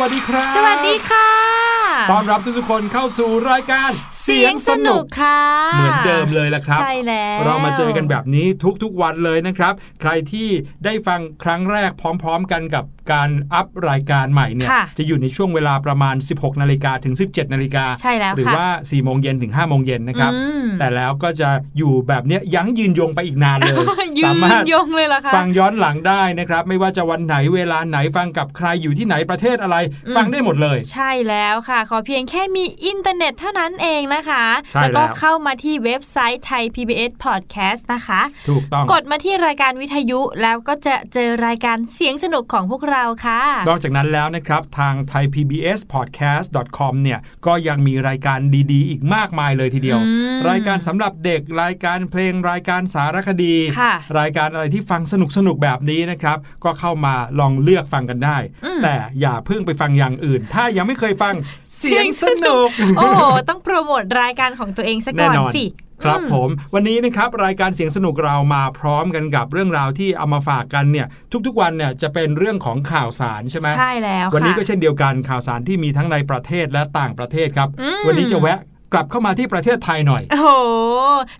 วัสดีครับ สวัสดีค่ะ ต้อนรับทุกๆคนเข้าสู่รายการ เสียงสนุกค่ะ เหมือนเดิมเลยละครับ ใช่แล้ว เรามาเจอกันแบบนี้ทุกๆวันเลยนะครับ ใครที่ได้ฟังครั้งแรกพร้อม ๆ กันกับการอัพรายการใหม่เนี่ยค่ะจะอยู่ในช่วงเวลาประมาณ 16 นาฬิกาถึง 17 นาฬิกาใช่แล้วหรือค่ะว่า 4 โมงเย็นถึง 5 โมงเย็นนะครับอืมแต่แล้วก็จะอยู่แบบเนี้ยยั้งยืนยงไปอีกนานเลยยืสานมารถยงเลยเหรอคะฟังย้อนหลังได้นะครับ ไม่ว่าจะวันไหนเวลาไหนฟังกับใครอยู่ที่ไหนประเทศอะไรอืมฟังได้หมดเลย ใช่แล้วค่ะ ขอเพียงแค่มีอินเทอร์เน็ตเท่านั้นเองนะคะใช่แล้วก็แล้วเข้ามาที่เว็บไซต์ Thai PBS Podcast นะคะ ถูกต้อง กดมาที่รายการวิทยุแล้วก็จะเจอรายการเสียงสนุกของพวกเราค่ะ นอกจากนั้นแล้วนะครับ ทาง thaipbspodcast.com เนี่ยก็ยังมีรายการดีๆ อีกมากมายเลยทีเดียวอืมรายการสำหรับเด็กรายการเพลงรายการสารคดีค่ะรายการอะไรที่ฟังสนุกสนุกๆแบบนี้นะครับ ก็เข้ามาลองเลือกฟังกันได้อืมแต่อย่าเพิ่งไปฟังอย่างอื่น ถ้ายังไม่เคยฟังเสียงสนุก โอ้โหต้องโปรโมทรายการของตัวเองซะก่แน่อนนอนสิครับอืมผมวันนี้นะครับรายการเสียงสนุกเรามาพร้อมกันกับเรื่องราวที่เอามาฝากกันเนี่ยทุกๆวันเนี่ยจะเป็นเรื่องของข่าวสารใช่ไหมใช่แล้วค่ะวันนี้ก็เช่นเดียวกันข่าวสารที่มีทั้งในประเทศและต่างประเทศครับอืมวันนี้จะแวะ กลับเข้ามาที่ประเทศไทยหน่อย โอ้โห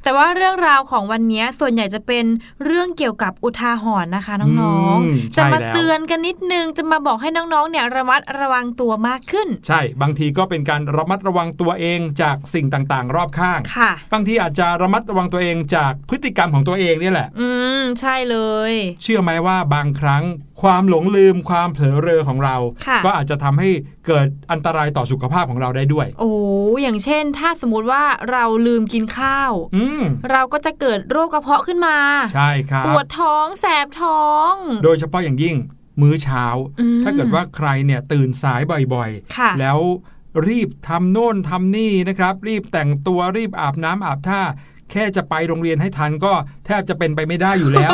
แต่ว่าเรื่องราวของวันนี้ส่วนใหญ่จะเป็นเรื่องเกี่ยวกับอุทาหรณ์นะคะน้องอืมๆจะมาใช่แล้วเตือนกันนิดนึง จะมาบอกให้น้องๆ เนี่ยระมัดระวังตัวมากขึ้น ใช่ บางทีก็เป็นการระมัดระวังตัวเองจากสิ่งต่างๆ รอบข้าง ค่ะ บางทีอาจจะระมัดระวังตัวเองจากพฤติกรรมของตัวเองเนี่ยแหละ อืม ใช่เลย เชื่อไหมว่าบางครั้งความหลงลืมความเผลอเรอของเราค่ะก็อาจจะทำให้ เกิดอันตรายต่อสุขภาพของเราได้ด้วย โอ้อย่างเช่น ถ้าสมมุติว่าเราลืมกินข้าวอืมเราก็จะเกิดโรคกระเพาะขึ้นมา ใช่ครับปวดท้องแสบท้อง โดยเฉพาะอย่างยิ่งมื้อเช้าอืมถ้าเกิดว่าใครเนี่ยตื่นสายบ่อยค่ะๆแล้วรีบทำโน่นทำนี่นะครับ รีบแต่งตัวรีบอาบน้ำอาบท่า แค่จะไปโรงเรียนให้ทันก็แทบจะเป็นไปไม่ได้อยู่แล้ว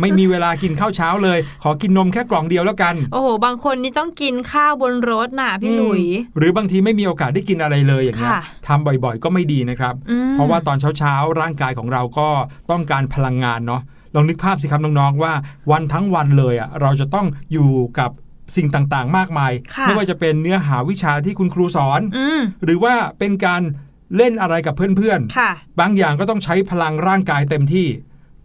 ไม่มีเวลากินข้าวเช้าเลย ขอกินนมแค่กล่องเดียวแล้วกัน โอ้โหบางคนนี่ต้องกินข้าวบนรถน่ะพี่หลุยอืมหรือบางทีไม่มีโอกาสได้กินอะไรเลยอย่างเงี้ยค่ะทำบ่อยๆ ก็ไม่ดีนะครับอืมเพราะว่าตอนเช้าๆร่างกายของเราก็ต้องการพลังงานเนาะลองนึกภาพสิครับน้องๆว่าวันทั้งวันเลยอะเราจะต้องอยู่กับสิ่งต่างๆ มากมายค่ะไม่ว่าจะเป็นเนื้อหาวิชาที่คุณครูสอนอืมหรือว่าเป็นการ เล่นอะไรกับเพื่อนค่ะๆบางอย่างก็ต้องใช้พลังร่างกายเต็มที่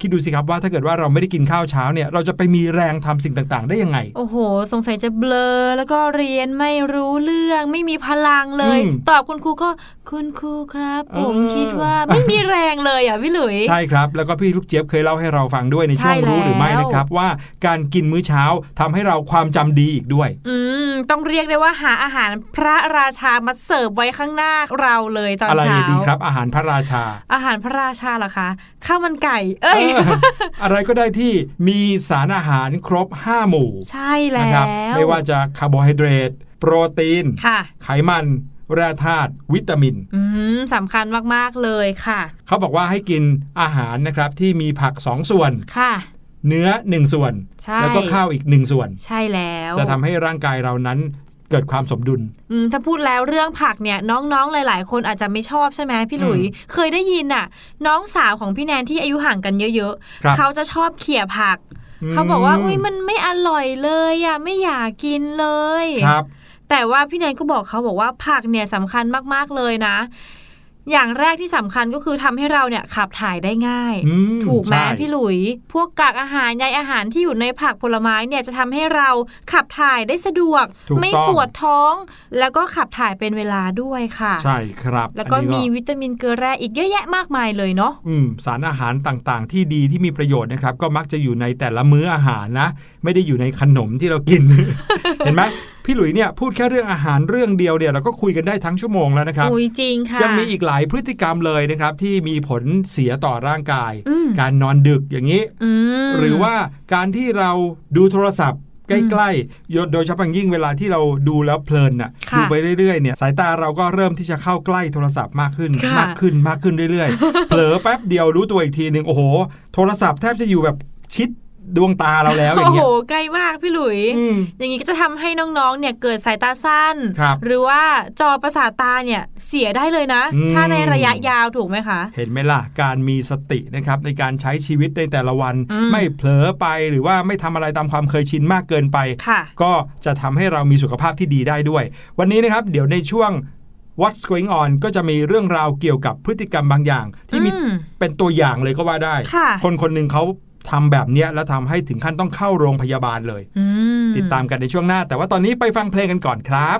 คิดดูสิครับว่าถ้าเกิดว่าเราไม่ได้กินข้าวเช้าเนี่ย เราจะไปมีแรงทำสิ่งต่างๆ ได้ยังไง โอ้โห สงสัยจะเบลอ แล้วก็เรียนไม่รู้เรื่องไม่มีพลังเลยอืมตอบคุณครูก็คุณครูครับเออผมคิดว่าไม่มีแรงเลยอะพี่หลุย ใช่ครับ แล้วก็พี่ลูกเจี๊ยบเคยเล่าให้เราฟังด้วยในช่วงใช่รู้หรือไม่แล้วนะครับว่าการกินมื้อเช้าทำให้เราความจำดีอีกด้วย อืมต้องเรียกได้ว่าหาอาหารพระราชามาเสิร์ฟไว้ข้างหน้าเราเลยตอนอะไรเช้าดีครับ อาหารพระราชา อาหารพระราชาเหรอคะข้าวมันไก่ เอ้ยเอออะไรก็ได้ที่มีสารอาหารครบ 5 หมู่ ใช่แล้นะวครัไม่ว่าจะคาร์โบไฮเดรตโปรตีนค่ะไขมันแร่ธาตุวิตามินอืมสำคัญมาก ๆ เลยค่ะ เขาบอกว่าให้กินอาหารนะครับที่มีผัก 2 ส่วนค่ะเนื้อ 1 ส่วนใช่แล้วก็ข้าวอีก 1 ส่วน ใช่แล้ว จะทำให้ร่างกายเรานั้น เกิดความสมดุลอืมถ้าพูดแล้วเรื่องผักเนี่ยน้องๆ หลาย ๆ คนอาจจะไม่ชอบใช่ไหมพี่หลุย เคยได้ยินน่ะ น้องสาวของพี่แนนที่อายุห่างกันเยอะครับๆเขาจะชอบเขี่ยผัก เขาบอกว่าอุ้ยมันไม่อร่อยเลยอะไม่อยากกินเลยครับแต่ว่าพี่แนนก็บอกเขาบอกว่าผักเนี่ยสำคัญมากๆเลยนะ อย่างแรกที่สำคัญก็คือทำให้เราเนี่ยขับถ่ายได้ง่ายอืมถูกไหมใช่พี่หลุย พวกกากอาหารใยอาหารที่อยู่ในผักผลไม้เนี่ยจะทำให้เราขับถ่ายได้สะดวกถูกไม่ต้องปวดท้อง แล้วก็ขับถ่ายเป็นเวลาด้วยค่ะ ใช่ครับ แล้วก็อันนี้มีวิตามินเกลือแร่อีกเยอะแยะมากมายเลยเนาะอืมสารอาหารต่างๆ ที่ดีที่มีประโยชน์นะครับ ก็มักจะอยู่ในแต่ละมื้ออาหารนะ ไม่ได้อยู่ในขนมที่เรากิน เห็นไหมพี่หลุยเนี่ยพูดแค่เรื่องอาหารเรื่องเดียวเนี่ยเราก็คุยกันได้ทั้งชั่วโมงแล้วนะครับอุ้ยจริงค่ะยังมีอีกหลายพฤติกรรมเลยนะครับที่มีผลเสียต่อร่างกายอืมการนอนดึกอย่างนี้อืมหรือว่าการที่เราดูโทรศัพท์ใกล้ๆ โดยเฉพาะอย่างยิ่งเวลาที่เราดูแล้วเพลินน่ะค่ะ ดูไปเรื่อยๆ เนี่ย สายตาเราก็เริ่มที่จะเข้าใกล้โทรศัพท์มากขึ้นค่ะมากขึ้น มากขึ้นเรื่อยๆ เผลอแป๊บเดียวรู้ตัวอีกทีหนึ่งโอ้โห โทรศัพท์แทบจะอยู่แบบชิด ดวงตาเราแล้วอย่างเงี้ยโอ้โหใกล้มากพี่หลุย อย่างนี้ก็จะทำให้น้องๆ เนี่ยเกิดสายตาสั้น หรือว่าจอประสาทตาเนี่ยเสียได้เลยนะ ถ้าในระยะยาวถูกไหมคะ เห็นไหมล่ะ การมีสตินะครับในการใช้ชีวิตในแต่ละวัน ไม่เผลอไปหรือว่าไม่ทำอะไรตามความเคยชินมากเกินไป ก็จะทำให้เรามีสุขภาพที่ดีได้ด้วย วันนี้นะครับเดี๋ยวในช่วง What's going on ก็จะมีเรื่องราวเกี่ยวกับพฤติกรรมบางอย่าง ที่มีเป็นตัวอย่างเลยก็ว่าได้ คนคนหนึ่งเขา ทำแบบเนี้ยแล้วทำให้ถึงขั้นต้องเข้าโรงพยาบาลเลย ติดตามกันในช่วงหน้า แต่ว่าตอนนี้ไปฟังเพลงกันก่อนครับ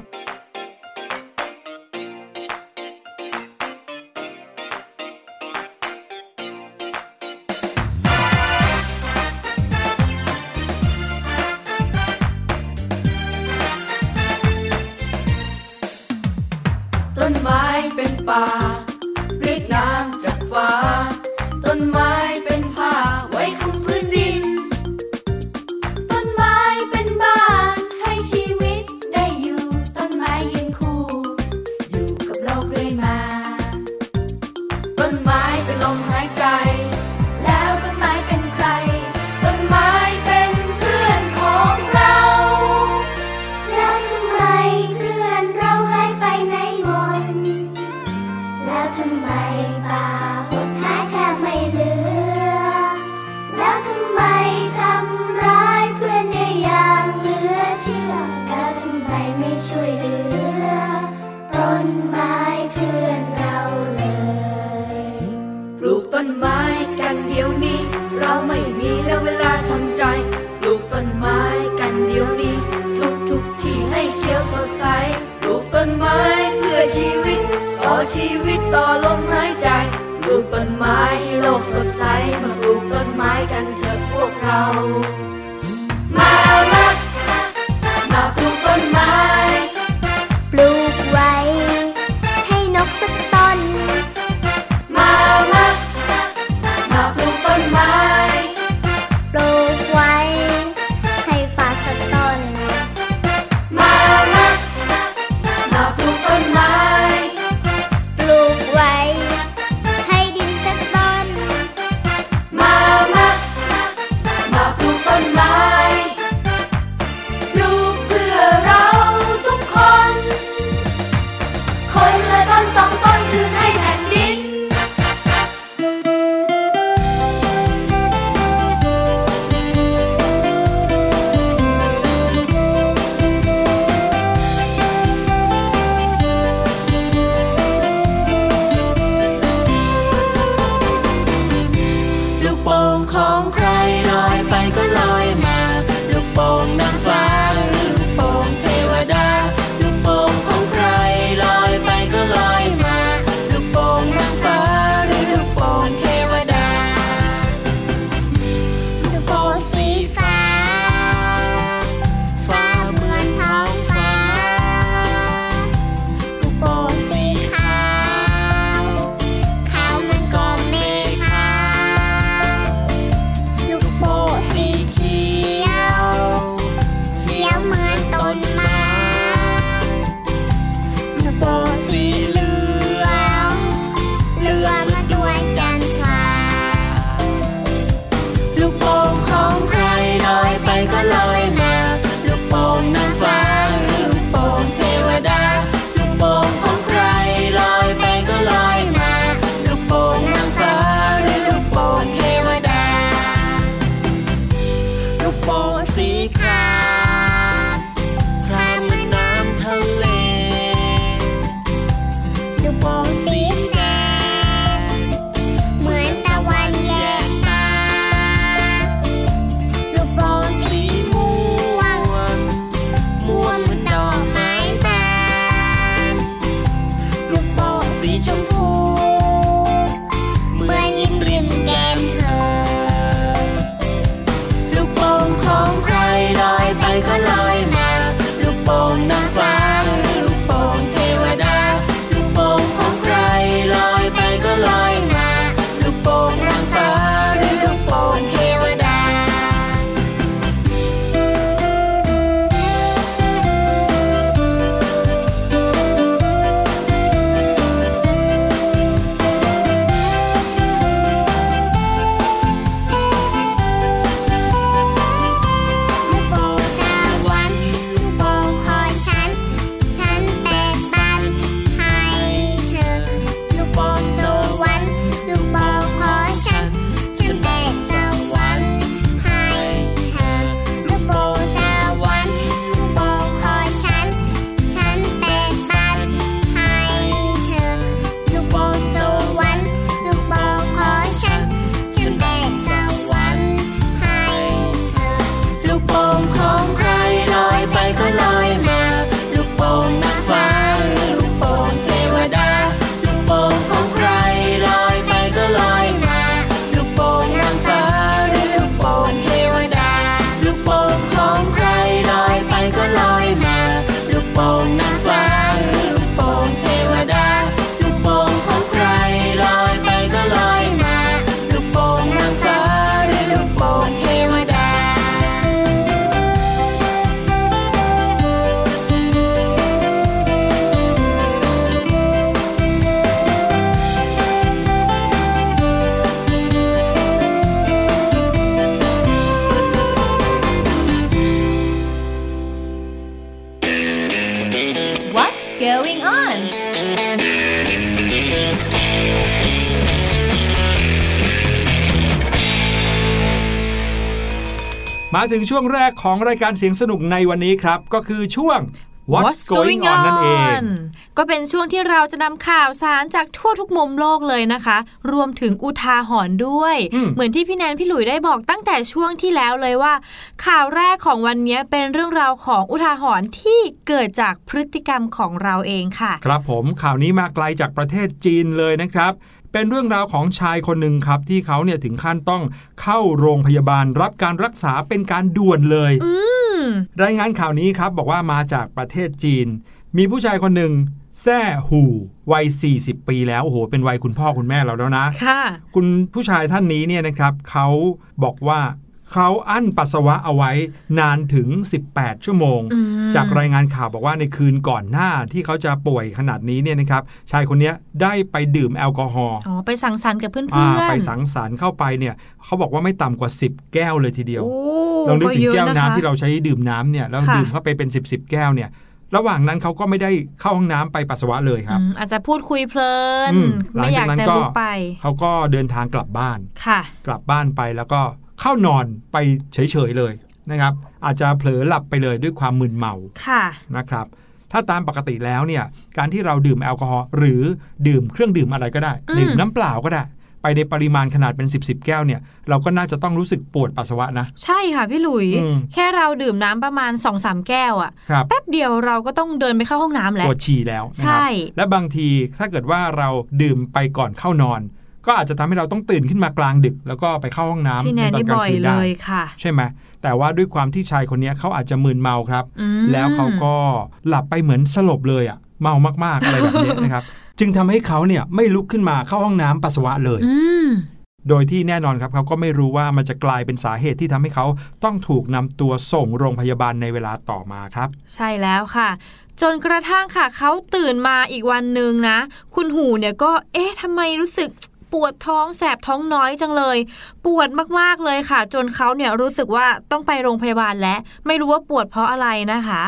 ถึงช่วงแรกของรายการเสียงสนุกในวันนี้ครับ ก็คือช่วง What's Going On นั่นเอง ก็เป็นช่วงที่เราจะนำข่าวสารจากทั่วทุกมุมโลกเลยนะคะ รวมถึงอุทาหรณ์ด้วยอืมเหมือนที่พี่แนนพี่หลุยได้บอกตั้งแต่ช่วงที่แล้วเลยว่า ข่าวแรกของวันนี้เป็นเรื่องราวของอุทาหรณ์ที่เกิดจากพฤติกรรมของเราเองค่ะ ครับผมข่าวนี้มาไกลจากประเทศจีนเลยนะครับ เป็นเรื่องราวของชายคนหนึ่งครับ ที่เขาเนี่ยถึงขั้นต้องเข้าโรงพยาบาลรับการรักษาเป็นการด่วนเลยอืมรายงานข่าวนี้ครับบอกว่ามาจากประเทศจีน มีผู้ชายคนหนึ่งแซ่หูวัย 40 ปีแล้วโอ้โหเป็นวัยคุณพ่อคุณแม่เราแล้วนะ ค่ะ คุณผู้ชายท่านนี้เนี่ยนะครับเขาบอกว่า เขาอั้นปัสสาวะเอาไว้นานถึง 18 ชั่วโมงอืมจากรายงานข่าวบอกว่าในคืนก่อนหน้าที่เขาจะป่วยขนาดนี้เนี่ยนะครับชายคนเนี้ยได้ไปดื่มแอลกอฮอล์อ๋อไปสังสรรค์กับเพื่อนอ่าๆไปสังสรรค์เข้าไปเนี่ยเขาบอกว่าไม่ต่ำกว่า 10 แก้วเลยทีเดียวโอ้ลองนึกถึงเยอะแก้วน้ำนะคะที่เราใช้ดื่มน้ำเนี่ยแล้วค่ะดื่มเข้าไปเป็น 10บสแก้วเนี่ยระหว่างนั้นเขาก็ไม่ได้เข้าห้องน้ำไปปัสสาวะเลยครับอืมอาจจะพูดคุยเพลินอืมหลัไม่งอจากยากนั้นจะก็ลุกไปเขาก็เดินทางกลับบ้านค่ะ กลับบ้านไปแล้วก็ เข้านอนไปเฉยๆเลยนะครับ อาจจะเผลอหลับไปเลยด้วยความมึนเมาค่ะนะครับ ถ้าตามปกติแล้วเนี่ยการที่เราดื่มแอลกอฮอล์หรือดื่มเครื่องดื่มอะไรก็ได้อืมดื่มน้ำเปล่าก็ได้ ไปในปริมาณขนาดเป็น 10บสแก้วเนี่ย เราก็น่าจะต้องรู้สึกปวดปัสสาวะนะ ใช่ค่ะพี่หลุยอืมแค่เราดื่มน้ำประมาณ2อสามแก้วอะครับแป๊บเดียวเราก็ต้องเดินไปเข้าห้องน้ำแล้ปววดฉี่แล้วนะใช่ครับและบางทีถ้าเกิดว่าเราดื่มไปก่อนเข้านอน ก็อาจจะทำให้เราต้องตื่นขึ้นมากลางดึก แล้วก็ไปเข้าห้องน้ำพี่แนนในตอนนี่กลาบ่งอยคืนเลได้ยค่ะใช่ไหมแต่ว่าด้วยความที่ชายคนเนี้ยเขาอาจจะมึนเมาครับอืมแล้วเขาก็หลับไปเหมือนสลบเลยอะ่ะเมามากๆอะไรแบบนี้นะครับ จึงทำให้เขาเนี่ยไม่ลุกขึ้นมาเข้าห้องน้ำปัสสาวะเลยอืมโดยที่แน่นอนครับเขาก็ไม่รู้ว่ามันจะกลายเป็นสาเหตุที่ทำให้เขาต้องถูกนำตัวส่งโรงพยาบาลในเวลาต่อมาครับ ใช่แล้วค่ะ จนกระทั่งค่ะเขาตื่นมาอีกวันหนึ่งนะ คุณหูเนี่ยก็เอ๊ะทำไมรู้สึก ปวดท้องแสบท้องน้อยจังเลย ปวดมากๆเลยค่ะ จนเขาเนี่ยรู้สึกว่าต้องไปโรงพยาบาลแล้วไม่รู้ว่าปวดเพราะอะไรนะคะ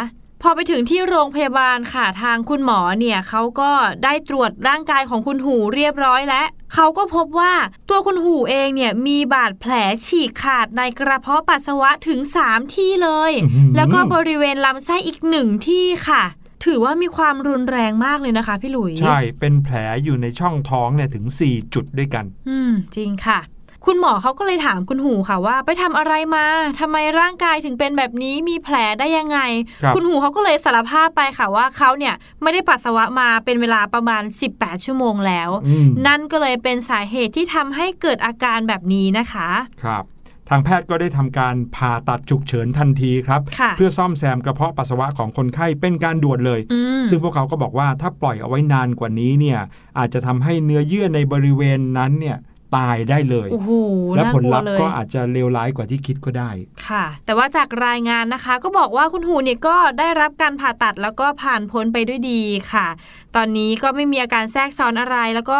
พอไปถึงที่โรงพยาบาลค่ะทางคุณหมอเนี่ยเขาก็ได้ตรวจร่างกายของคุณหูเรียบร้อยแล้วเขาก็พบว่าตัวคุณหูเองเนี่ยมีบาดแผลฉีกขาดในกระเพาะปัสสาวะถึง 3 ที่เลยอื้อหือแล้วก็บริเวณลำไส้อีกหนึ่งที่ค่ะ ถือว่ามีความรุนแรงมากเลยนะคะ พี่หลุย ใช่ เป็นแผลอยู่ในช่องท้องเนี่ยถึง 4 จุดด้วยกัน อืม จริงค่ะ คุณหมอเขาก็เลยถามคุณหูค่ะว่า ไปทำอะไรมาทำไมร่างกายถึงเป็นแบบนี้มีแผลได้ยังไงครับณหูเขาก็เลยสารภาพไปค่ะว่าเขาเนี่ยไม่ได้ปัสสาวะมาเป็นเวลาประมาณ 18 ชั่วโมงแล้วอืมนั่นก็เลยเป็นสาเหตุที่ทำให้เกิดอาการแบบนี้นะคะ ครับทางแพทย์ก็ได้ทำการผ่าตัดฉุกเฉินทันทีครับค่ะเพื่อซ่อมแซมกระเพาะปัสสาวะของคนไข้เป็นการด่วนเลยอืมซึ่งพวกเขาก็บอกว่าถ้าปล่อยเอาไว้นานกว่านี้เนี่ยอาจจะทำให้เนื้อเยื่อในบริเวณนั้นเนี่ย ตายได้เลยโอ้โหและน่าผลกลัวลัพธ์เลยก็อาจจะเลวร้ายกว่าที่คิดก็ได้ ค่ะ แต่ว่าจากรายงานนะคะ ก็บอกว่าคุณหูเนี่ยก็ได้รับการผ่าตัดแล้วก็ผ่านพ้นไปด้วยดีค่ะ ตอนนี้ก็ไม่มีอาการแทรกซ้อนอะไร แล้วก็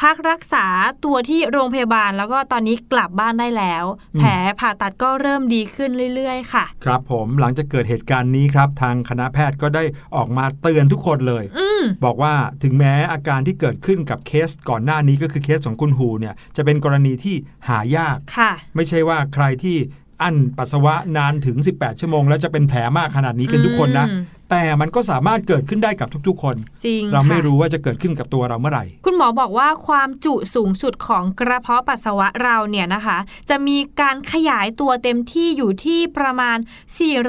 พักรักษาตัวที่โรงพยาบาล แล้วก็ตอนนี้กลับบ้านได้แล้วอืมแผลผ่าตัดก็เริ่มดีขึ้นเรื่อย ๆ ค่ะ ครับผมหลังจากเกิดเหตุการณ์นี้ครับ ทางคณะแพทย์ก็ได้ออกมาเตือนทุกคนเลยอืม บอกว่าถึงแม้อาการที่เกิดขึ้นกับเคสก่อนหน้านี้ก็คือเคสของคุณหูเนี่ยจะเป็นกรณีที่หายากค่ะไม่ใช่ว่าใครที่อั้นปัสสาวะนานถึง 18 ชั่วโมง แล้วจะเป็นแผลมากขนาดนี้กันทุกคนนะอืม แต่มันก็สามารถเกิดขึ้นได้กับทุกๆ คน จริงเราไม่ค่ะรู้ว่าจะเกิดขึ้นกับตัวเราเมื่อไหร่ คุณหมอบอกว่าความจุสูงสุดของกระเพาะปัสสาวะเราเนี่ยนะคะ จะมีการขยายตัวเต็มที่อยู่ที่ประมาณ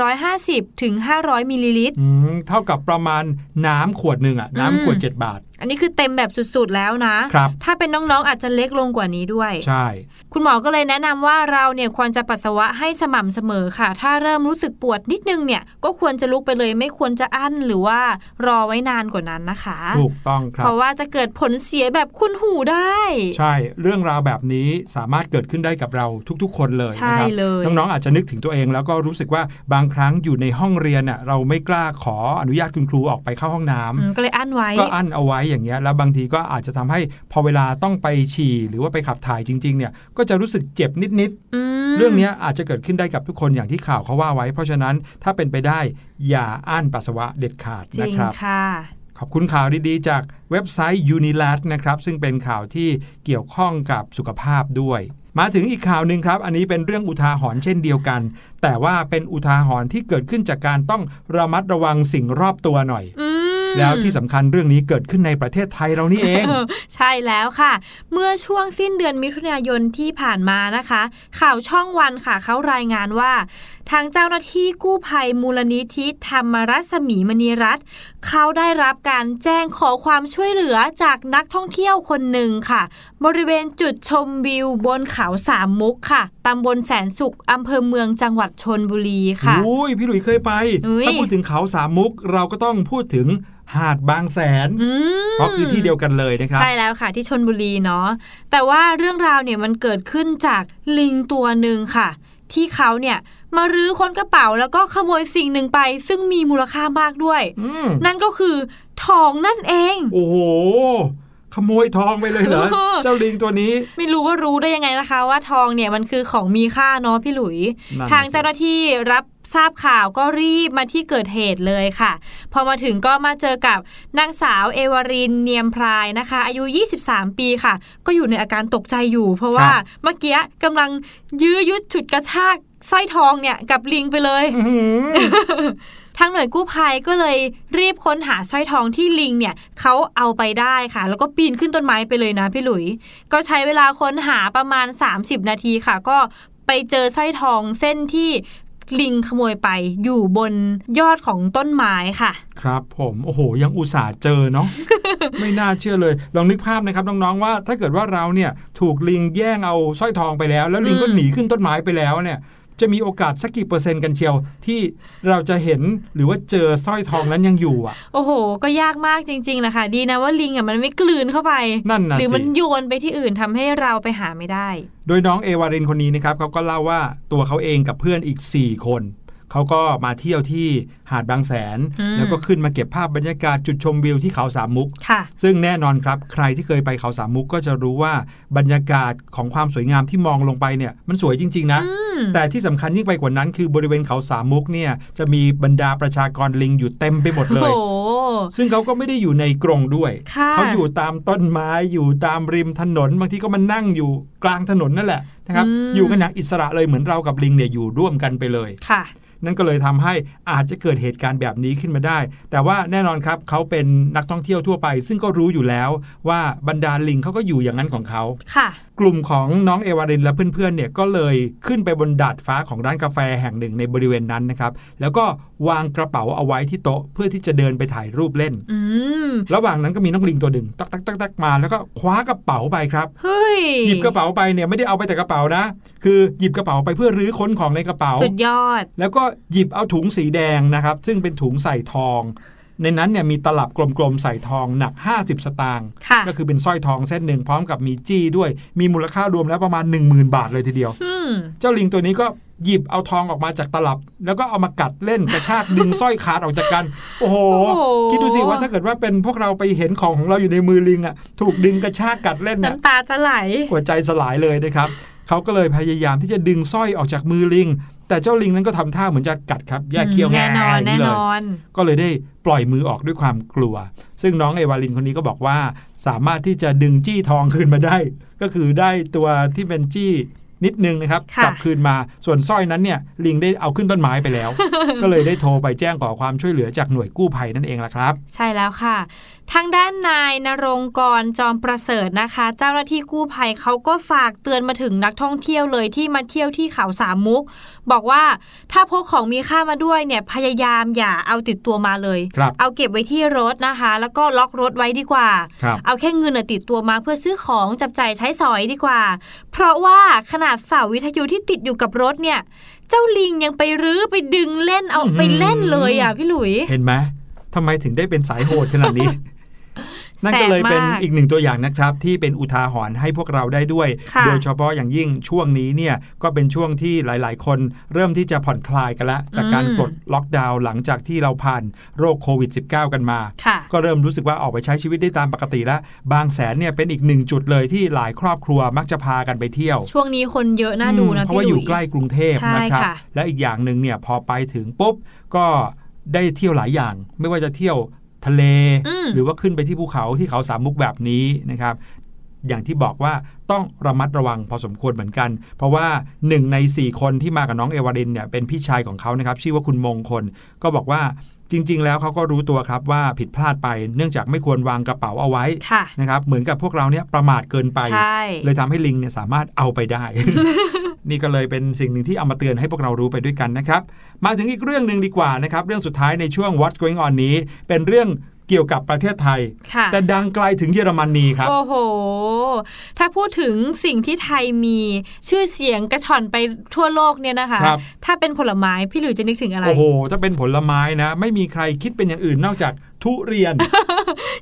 450ถึง500มิลลิลิตรอืมเท่ากับประมาณน้ำขวดหนึ่งอะน้ำขวดอืม7บาทอันนี้คือเต็มแบบสุดๆแล้วนะครับถ้าเป็นน้องๆอาจจะเล็กลงกว่านี้ด้วย ใช่ คุณหมอก็เลยแนะนำว่าเราเนี่ยควรจะปัสสาวะให้สม่ำเสมอค่ะ ถ้าเริ่มรู้สึกปวดนิดนึงเนี่ยก็ควรจะลุกไปเลยไม่ควรจะอั้นหรือว่ารอไว้นานกว่านั้นนะคะ ถูกต้องครัเพบราะว่าจะเกิดผลเสียแบบคุณหูได้ ใช่ เรื่องราวแบบนี้สามารถเกิดขึ้นได้กับเราทุกๆ คนเลยใช่นะครับเลยน้องๆอาจจะนึกถึงตัวเอง แล้วก็รู้สึกว่าบางครั้งอยู่ในห้องเรียนน่ะเราไม่กล้าขออนุญาตคุณครูออกไปเข้าห้องน้ำอืมก็เลยอั้นไว้ก็อั้นเอาไว้อย่างเงี้ยแล้วบางทีก็อาจจะทำให้พอเวลาต้องไปฉี่หรือว่าไปขับถ่ายจริง ๆ เนี่ย ก็จะรู้สึกเจ็บนิดอืมๆเรื่องเนี้ยอาจจะเกิดขึ้นได้กับทุกคนอย่างที่ข่าวเขาว่าไว้ เพราะฉะนั้นถ้าเป็นไปได้อย่าอั้นปัสสาวะเด็ดขาดจรินะงครับค่ะขอบคุณข่าวดีๆ จากเว็บไซต์ Unilat นะครับ ซึ่งเป็นข่าวที่เกี่ยวข้องกับสุขภาพด้วย มาถึงอีกข่าวหนึ่งครับ อันนี้เป็นเรื่องอุทาหรณ์เช่นเดียวกัน แต่ว่าเป็นอุทาหรณ์ที่เกิดขึ้นจากการต้องระมัดระวังสิ่งรอบตัวหน่อยอืม แล้วที่สำคัญเรื่องนี้เกิดขึ้นในประเทศไทยเรานี่เอง ใช่แล้วค่ะ เมื่อช่วงสิ้นเดือนมิถุนายนที่ผ่านมานะคะ ข่าวช่องวันค่ะเขารายงานว่า ทางเจ้าหน้าที่กู้ภัยมูลนิธิธรรมรัศมีมณีรัตน์เขาได้รับการแจ้งขอความช่วยเหลือจากนักท่องเที่ยวคนหนึ่งค่ะ บริเวณจุดชมวิวบนเขาสามมุกค่ะตำบลแสนสุขอำเภอเมืองจังหวัดชนบุรีค่ะอุ้ยพี่หลุยเคยไปอุ๊ยถ้าพูดถึงเขาสามมุกเราก็ต้องพูดถึงหาดบางแสนอืมเพราะคือที่เดียวกันเลยนะครับ ใช่แล้วค่ะที่ชนบุรีเนาะแต่ว่าเรื่องราวเนี่ยมันเกิดขึ้นจากลิงตัวหนึ่งค่ะ ที่เขาเนี่ยมารื้อค้นกระเป๋าแล้วก็ขโมยสิ่งหนึ่งไป ซึ่งมีมูลค่ามากด้วยอืมนั่นก็คือทองนั่นเอง โอ้โหขโมยทองไปเลยเหรอเออเจ้าลิงตัวนี้ ไม่รู้ว่ารู้ได้ยังไงนะคะ ว่าทองเนี่ยมันคือของมีค่าเนาะพี่หลุยนั่นน่ะทางเจ้าหน้าที่รับ ทราบข่าวก็รีบมาที่เกิดเหตุเลยค่ะ พอมาถึงก็มาเจอกับนางสาวเอวารินเนียมพรายนะคะ อายุ 23 ปีค่ะ ก็อยู่ในอาการตกใจอยู่ เพราะว่าเมื่อกี้กำลังยื้อยุดฉุดกระชากสร้อยทองเนี่ยกับลิงไปเลยอื้อหือทางหน่วยกู้ภัยก็เลยรีบค้นหาสร้อยทองที่ลิงเนี่ยเขาเอาไปได้ค่ะ แล้วก็ปีนขึ้นต้นไม้ไปเลยนะพี่หลุย ก็ใช้เวลาค้นหาประมาณ 30 นาทีค่ะ ก็ไปเจอสร้อยทองเส้นที่ ลิงขโมยไปอยู่บนยอดของต้นไม้ค่ะ ครับผมโอ้โห ยังอุตส่าห์เจอเนาะไม่น่าเชื่อเลย ลองนึกภาพนะครับน้องๆว่า ถ้าเกิดว่าเราเนี่ยถูกลิงแย่งเอาสร้อยทองไปแล้ว แล้วลิงก็หนีขึ้นต้นไม้ไปแล้วเนี่ย จะมีโอกาสสักกี่เปอร์เซ็นต์กันเชียว ที่เราจะเห็นหรือว่าเจอสร้อยทองนั้นยังอยู่อะ โอ้โห ก็ยากมากจริงๆนะคะดีนะว่าลิงอะมันไม่กลืนเข้าไป นั่นน่ะหรือสิมันโยนไปที่อื่นทำให้เราไปหาไม่ได้ โดยน้องเอวารินคนนี้นะครับเขาก็เล่าว่าตัวเขาเองกับเพื่อนอีก 4 คน เขาก็มาเที่ยวที่หาดบางแสนอืมแล้วก็ขึ้นมาเก็บภาพบรรยากาศจุดชมวิวที่เขาสามมุกค่ะซึ่งแน่นอนครับใครที่เคยไปเขาสามมุกก็จะรู้ว่าบรรยากาศของความสวยงามที่มองลงไปเนี่ยมันสวยจริง ๆ นะอืมแต่ที่สำคัญยิ่งไปกว่านั้น คือบริเวณเขาสามมุกเนี่ยจะมีบรรดาประชากรลิงอยู่เต็มไปหมดเลยโอ้โหซึ่งเขาก็ไม่ได้อยู่ในกรงด้วยค่ะเขาอยู่ตามต้นไม้อยู่ตามริมถนนบางทีก็มานั่งอยู่กลางถนนนั่นแหละนะครับอืมอยู่กันอย่างอิสระเลยเหมือนเรากับลิงเนี่ยอยู่ร่วมกันไปเลยค่ะ นั่นก็เลยทำให้อาจจะเกิดเหตุการณ์แบบนี้ขึ้นมาได้ แต่ว่าแน่นอนครับเขาเป็นนักท่องเที่ยวทั่วไป ซึ่งก็รู้อยู่แล้วว่าบรรดาลิงเขาก็อยู่อย่างนั้นของเขาค่ะกลุ่มของน้องเอวารินและเพื่อนๆเนี่ยก็เลยขึ้นไปบนดาดฟ้าของร้านกาแฟแห่งหนึ่งในบริเวณนั้นนะครับ แล้วก็วางกระเป๋าเอาไว้ที่โต๊ะเพื่อที่จะเดินไปถ่ายรูปเล่นอืมระหว่างนั้นก็มีน้องลิงตัวหนึ่งตักตักตักตักมา แล้วก็คว้ากระเป๋าไปครับเฮ้ยหยิบกระเป๋าไปเนี่ยไม่ได้เอาไปแต่กระเป๋านะ คือหยิบกระเป๋าไปเพื่อรื้อค้นของในกระเป๋าสุดยอด แล้วก็หยิบเอาถุงสีแดงนะครับ ซึ่งเป็นถุงใส่ทอง ในนั้นเนี่ยมีตลับกลมๆใส่ทองหนัก 50 สตางค์ค่ะก็คือเป็นสร้อยทองเส้นหนึ่งพร้อมกับมีจี้ด้วย มีมูลค่ารวมแล้วประมาณ 10,000 บาทเลยทีเดียวอืมเจ้าลิงตัวนี้ก็หยิบเอาทองออกมาจากตลับ แล้วก็เอามากัดเล่นกระชากดึงสร้อยขาดออกจากกัน โอ้โหโอ้โหคิดดูสิว่าถ้าเกิดว่าเป็นพวกเราไปเห็นของของเราอยู่ในมือลิงอะ ถูกดึงกระชากกัดเล่นเนี่ยน้ำตาจะไหลหัวใจสลายเลยนะครับเขาก็เลยพยายามที่จะดึงสร้อยออกจากมือลิง แต่เจ้าลิงนั้นก็ทำท่าเหมือนจะกัดครับ แยกเขี้ยวแน่นอนย่างแน่เลนยอน ก็เลยได้ปล่อยมือออกด้วยความกลัว ซึ่งน้องเอวาลินคนนี้ก็บอกว่าสามารถที่จะดึงจี้ทองคืนมาได้ ก็คือได้ตัวที่เป็นจี้นิดนึงนะครับค่ะกลับคืนมาส่วนสร้อยนั้นเนี่ยลิงได้เอาขึ้นต้นไม้ไปแล้ว ก็เลยได้โทรไปแจ้งขอความช่วยเหลือจากหน่วยกู้ภัยนั่นเองล่ะครับ ใช่แล้วค่ะ ทางด้านนายนรงกรจอมประเสริฐนะคะ เจ้าหน้าที่กู้ภัยเขาก็ฝากเตือนมาถึงนักท่องเที่ยวเลยที่มาเที่ยวที่เขาสามมุก บอกว่าถ้าพกของมีค่ามาด้วยเนี่ยพยายามอย่าเอาติดตัวมาเลยครับเอาเก็บไว้ที่รถนะคะ แล้วก็ล็อกรถไว้ดีกว่าครับเอาแค่เงินน่ะติดตัวมาเพื่อซื้อของจับจ่ายใช้สอยดีกว่า เพราะว่าขนาดเสาวิทยุที่ติดอยู่กับรถเนี่ย เจ้าลิงยังไปรื้อไปดึงเล่นเอาอื้อหือไปเล่นเลยอะพี่หลุย เห็นไหมทำไมถึงได้เป็นสายโหดขนาดนี้ นั่นก็เลยเป็นแสบมากอีกหนึ่งตัวอย่างนะครับ ที่เป็นอุทาหรณ์ให้พวกเราได้ด้วยค่ะโดยเฉพาะอย่างยิ่งช่วงนี้เนี่ยก็เป็นช่วงที่หลาย ๆ คนเริ่มที่จะผ่อนคลายกันแล้วจากการอืมปลดล็อกดาวน์หลังจากที่เราผ่านโรคโควิด -19 กันมาค่ะก็เริ่มรู้สึกว่าออกไปใช้ชีวิตได้ตามปกติแล้ว บางแสนเนี่ยเป็นอีกหนึ่งจุดเลยที่หลายครอบครัวมักจะพากันไปเที่ยว ช่วงนี้คนเยอะน่าดูนะเพราะพี่ว่าหอลุยู่ยใกล้กรุงเทพใช่นะครับค่ะและอีกอย่างหนึ่งเนี่ยพอไปถึงปุ๊บก็ได้เที่ยวหลายอย่าง ไม่ว่าจะเที่ยว ทะเลอืมหรือว่าขึ้นไปที่ภูเขาที่เขาสามมุกแบบนี้นะครับอย่างที่บอกว่าต้องระมัดระวังพอสมควรเหมือนกัน เพราะว่าหนึ่งใน 4 คนที่มากับน้องเอวารินเนี่ยเป็นพี่ชายของเขานะครับ ชื่อว่าคุณมงคล ก็บอกว่าจริง ๆ แล้วเขาก็รู้ตัวครับว่าผิดพลาดไป เนื่องจากไม่ควรวางกระเป๋าเอาไว้ค่ะนะครับเหมือนกับพวกเราเนี่ยประมาทเกินไปใช่เลยทำให้ลิงเนี่ยสามารถเอาไปได้ นี่ก็เลยเป็นสิ่งหนึ่งที่เอามาเตือนให้พวกเรารู้ไปด้วยกันนะครับ มาถึงอีกเรื่องหนึ่งดีกว่านะครับ เรื่องสุดท้ายในช่วง What's Going On นี้ เป็นเรื่องเกี่ยวกับประเทศไทยค่ะแต่ดังไกลถึงเยอรมนีครับ โอ้โห ถ้าพูดถึงสิ่งที่ไทยมีชื่อเสียงกระชอนไปทั่วโลกเนี่ยนะคะครับถ้าเป็นผลไม้ พี่หลุยจะนึกถึงอะไร โอ้โห ถ้าเป็นผลไม้นะ ไม่มีใครคิดเป็นอย่างอื่นนอกจาก ทุเรียน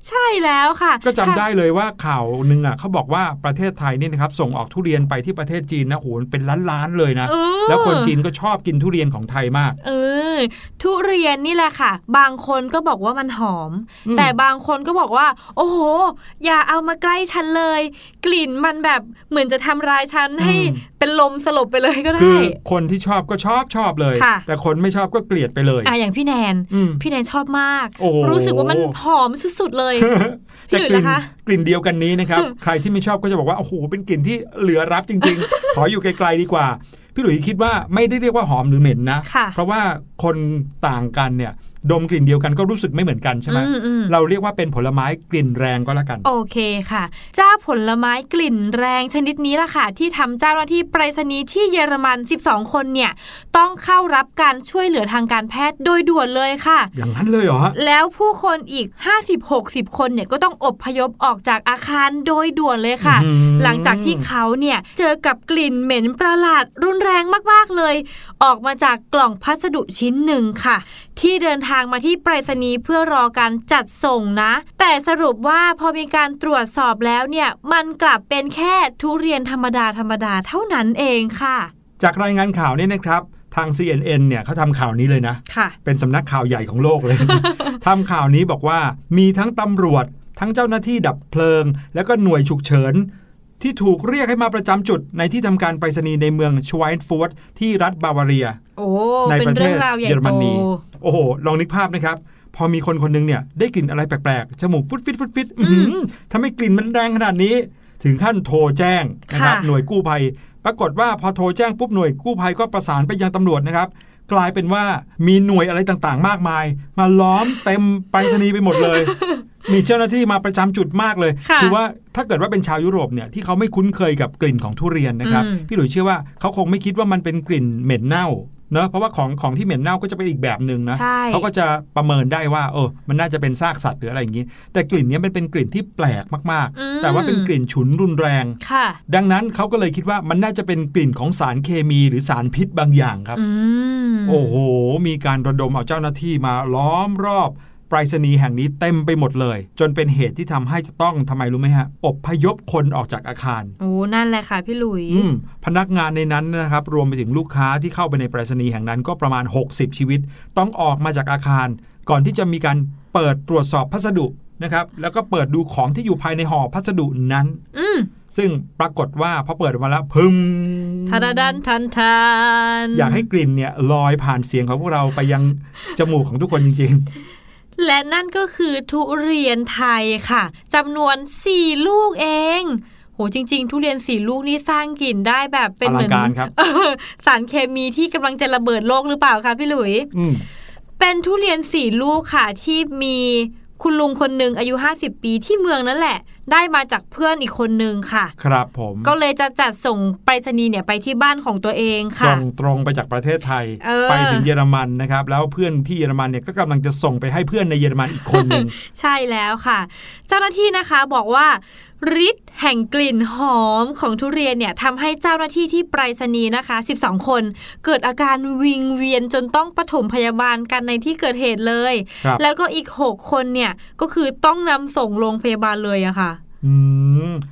ใช่แล้วค่ะ ก็จำถ้าได้เลยว่าข่าวหนึ่งอะเขาบอกว่าประเทศไทยนี่นะครับส่งออกทุเรียนไปที่ประเทศจีนนะโอ้โหเป็นล้านๆเลยนะเออแล้วคนจีนก็ชอบกินทุเรียนของไทยมาก เออ ทุเรียนนี่แหละค่ะ บางคนก็บอกว่ามันหอมอืมแต่บางคนก็บอกว่า โอ้โห อย่าเอามาใกล้ฉันเลย กลิ่นมันแบบเหมือนจะทำร้ายฉันให้เป็นลมสลบไปเลยก็คืได้อคนที่ชอบก็ชอบชอบเลยค่ะแต่คนไม่ชอบก็เกลียดไปเลยอะอย่างพี่แนนอืมพี่แนนชอบมากโอ้โหรู้สึกว่ามันหอมสุดๆเลยพี่แต่หลุยกลิ่นล่ะคะกลิ่นเดียวกันนี้นะครับ ใครที่ไม่ชอบก็จะบอกว่าโอ้โหเป็นกลิ่นที่เหลือรับจริง ๆ ขออยู่ไกลๆดีกว่า พี่หลุยคิดว่าไม่ได้เรียกว่าหอมหรือเหม็นนะค่ะเพราะว่าคนต่างกันเนี่ย ดมกลิ่นเดียวกันก็รู้สึกไม่เหมือนกันใช่ไหมอืมอืมเราเรียกว่าเป็นผลไม้กลิ่นแรงก็แล้วกัน โอเคค่ะ เจ้าผลไม้กลิ่นแรงชนิดนี้ล่ะค่ะ ที่ทำเจ้าหน้าที่ไปรษณีย์ที่เยอรมัน 12 คนเนี่ย ต้องเข้ารับการช่วยเหลือทางการแพทย์โดยด่วนเลยค่ะ อย่างนั้นเลยเหรอฮะแล้วผู้คนอีก 50-60 คนเนี่ยก็ต้องอบพยพออกจากอาคารโดยด่วนเลยค่ะอื้อหือหลังจากที่เขาเนี่ยเจอกับกลิ่นเหม็นประหลาดรุนแรงมากๆเลย ออกมาจากกล่องพัสดุชิ้นหนึ่งค่ะ ที่เดินทางมาที่ไปรษณีย์เพื่อรอการจัดส่งนะ แต่สรุปว่าพอมีการตรวจสอบแล้วเนี่ยมันกลับเป็นแค่ทุเรียนธรรมดาธรรมดาเท่านั้นเองค่ะ จากรายงานข่าวเนี่ยนะครับทาง CNN เนี่ยเขาทำข่าวนี้เลยนะค่ะเป็นสำนักข่าวใหญ่ของโลกเลย ทำข่าวนี้บอกว่ามีทั้งตำรวจ ทั้งเจ้าหน้าที่ดับเพลิง แล้วก็หน่วยฉุกเฉิน ที่ถูกเรียกให้มาประจำจุดในที่ทำการไปรษณีย์ในเมืองชวายน์ฟูดที่รัฐบาวาเรียโอ้ในเป็นประเทเรื่อศงราวใหญ่เยอรมโตนีโอ้โห ลองนึกภาพนะครับ พอมีคนคนหนึงเนี่ย ได้กลิ่นอะไรแปลกๆ จมูกฟุดฟิตฟุดฟิตอื้อหือทำให้กลิ่นมันแรงขนาดนี้ ถึงขั้นโทรแจ้งนะครับค่ะหน่วยกู้ภัย ปรากฏว่าพอโทรแจ้งปุ๊บหน่วยกู้ภัยก็ประสานไปยังตำรวจนะครับกลายเป็นว่ามีหน่วยอะไรต่างๆ มากมาย มาล้อมเต็มไปรษณีย์ไปหมดเลย มีเจ้าหน้าที่มาประจำจุดมากเลยค่ะอว่า ถ้าเกิดว่าเป็นชาวยุโรปเนี่ยที่เขาไม่คุ้นเคยกับกลิ่นของทุเรียนนะครับอืมพี่หลุยเชื่อว่าเขาคงไม่คิดว่ามันเป็นกลิ่นเหม็นเน่าเนอะเพราะว่าของของที่เหม็นเน่าก็จะเป็นอีกแบบหนึ่งนะใช่เขาก็จะประเมินได้ว่าเออมันน่าจะเป็นซากสัตว์หรืออะไรอย่างนี้ แต่กลิ่นเนี้ยมันเป็นกลิ่นที่แปลกมากอืมๆแต่ว่าเป็นกลิ่นฉุนรุนแรงค่ะ ดังนั้นเขาก็เลยคิดว่ามันน่าจะเป็นกลิ่นของสารเคมีหรือสารพิษบางอย่างครับอืมโอ้โห มีการระดมเอาเจ้าหน้าที่มาล้อมรอบ ไปรษณีย์แห่งนี้เต็มไปหมดเลย จนเป็นเหตุที่ทำให้จะต้องทำไมรู้ไหมฮะอบพยพคนออกจากอาคารโอ้นั่นแหละค่ะพี่หลุยอืมพนักงานในนั้นนะครับรวมไปถึงลูกค้าที่เข้าไปในไปรษณีย์แห่งนั้นก็ประมาณ 60 ชีวิต ต้องออกมาจากอาคาร ก่อนที่จะมีการเปิดตรวจสอบพัสดุนะครับแล้วก็เปิดดูของที่อยู่ภายในห่อพัสดุนั้น อืมซึ่งปรากฏว่าพอเปิดออกมาแล้วพึมทาดาดันทันทันอยากให้กลิ่นเนี่ยลอยผ่านเสียงของพวกเราไปยังจมูกของทุกคนจริง และนั่นก็คือทุเรียนไทยค่ะจำนวน 4 ลูกเองโหจริง ๆ ทุเรียนสี่ลูกนี่สร้างกลิ่นได้แบบเป็นเหมือนอลังการครับเออสารเคมีที่กำลังจะระเบิดโลกหรือเปล่าคะพี่หลุยๆอืมเป็นทุเรียนสี่ลูกค่ะที่มีคุณลุงคนหนึ่งอายุ 50 ปีที่เมืองนั่นแหละได้มาจากเพื่อนอีกคนนึงค่ะ ครับผมก็เลยจะจัดส่งไปรษณีย์เนี่ยไปที่บ้านของตัวเองค่ะส่งตรงไปจากประเทศไทยเออไปถึงเยอรมันนะครับ แล้วเพื่อนที่เยอรมันเนี่ยก็กำลังจะส่งไปให้เพื่อนในเยอรมันอีกคนหนึ่งใช่แล้วค่ะ เจ้าหน้าที่นะคะบอกว่าฤทธิ์แห่งกลิ่นหอมของทุเรียนเนี่ยทำให้เจ้าหน้าที่ที่ไปรษณีย์นะคะ 12 คน เกิดอาการวิงเวียนจนต้องปฐมพยาบาลกันในที่เกิดเหตุเลยครับแล้วก็อีก 6 คนเนี่ยก็คือต้องนำส่งโรงพยาบาลเลยอะค่ะอืม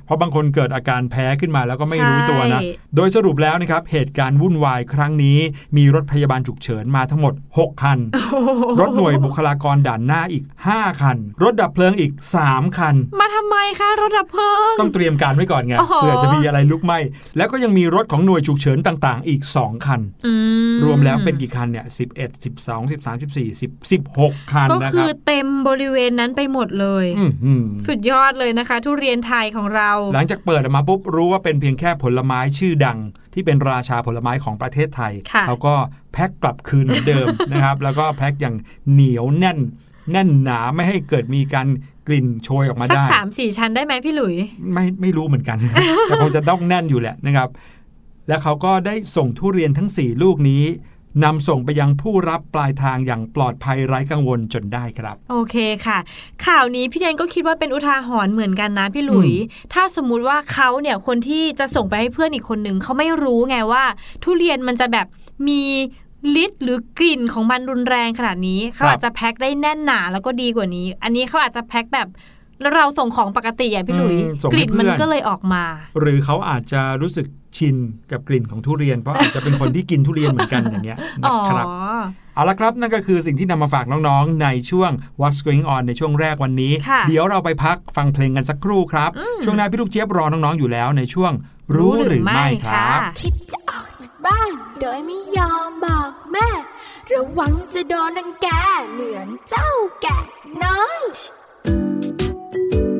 เพราะบางคนเกิดอาการแพ้ขึ้นมาแล้วก็ไม่รู้ตัวนะใช่โดยสรุปแล้วนะครับ เหตุการณ์วุ่นวายครั้งนี้ มีรถพยาบาลฉุกเฉินมาทั้งหมด 6 คัน รถหน่วยบุคลากรด่านหน้าอีก 5 คัน รถดับเพลิงอีก 3 คัน มาทำไมคะ รถดับเพลิง ต้องเตรียมการไว้ก่อนไงโอ้โหเผื่อจะมีอะไรลุกไหม้แล้วก็ยังมีรถของหน่วยฉุกเฉินต่างๆ อีก 2 คันอืมรวมแล้วเป็นกี่คันเนี่ย11 12 13 14 10 16 คันก็นะคคืรัอบเต็มบริเวณนั้นไปหมดเลยอื้อหือสุดยอดเลยนะคะทุเรียนไทยของเรา หลังจากเปิดออกมาปุ๊บรู้ว่าเป็นเพียงแค่ผลไม้ชื่อดัง ที่เป็นราชาผลไม้ของประเทศไทยค่ะเขาก็แพ็คกลับคืนเหมือนเดิมนะครับ แล้วก็แพ็คอย่างเหนียวแน่น แน่นหนาไม่ให้เกิดมีการกลิ่นโชยออกมาสักได้สามสี่ชั้นได้ไหมพี่หลุย ไม่ไม่รู้เหมือนกัน แต่คงจะต้องแน่นอยู่แหละนะครับ แล้วเขาก็ได้ส่งทุเรียนทั้ง 4 ลูกนี้ นำส่งไปยังผู้รับปลายทางอย่างปลอดภัยไร้กังวลจนได้ครับ โอเคค่ะ ข่าวนี้พี่แดนก็คิดว่าเป็นอุทาหรณ์เหมือนกันนะพี่หลุย ถ้าสมมุติว่าเขาเนี่ยคนที่จะส่งไปให้เพื่อนอีกคนหนึ่งเขาไม่รู้ไงว่า ทุเรียนมันจะแบบมีฤทธิ์หรือกลิ่นของมันรุนแรงขนาดนี้เขาอาจจะแพ็คได้แน่นหนาแล้วก็ดีกว่านี้ อันนี้เขาอาจจะแพ็คแบบ แล้วเราส่งของปกติอะพี่หลุยอืมส่งกให้ลิ่นมันเพื่อนก็เลยออกมา หรือเขาอาจจะรู้สึกชินกับกลิ่นของทุเรียน เพราะอาจจะเป็นคนที่กินทุเรียนเหมือนกันอย่างเงี้ยอ๋นะอครับเอาละครับนั่นก็คือสิ่งที่นำมาฝากน้องๆ ในช่วง What's Going On ในช่วงแรกวันนี้ค่ะเดี๋ยวเราไปพักฟังเพลงกันสักครู่ครับ ช่วงหน้าพี่ลูกเจี๊ยบรอน้องๆอยู่แล้วในช่วงรู้หรือไม่ครับคิดจะออกจากบ้าน โดยไม่ยอมบอกแม่ ระวังจะโดนรังแกเหมือนเจ้าแกะน้อย เ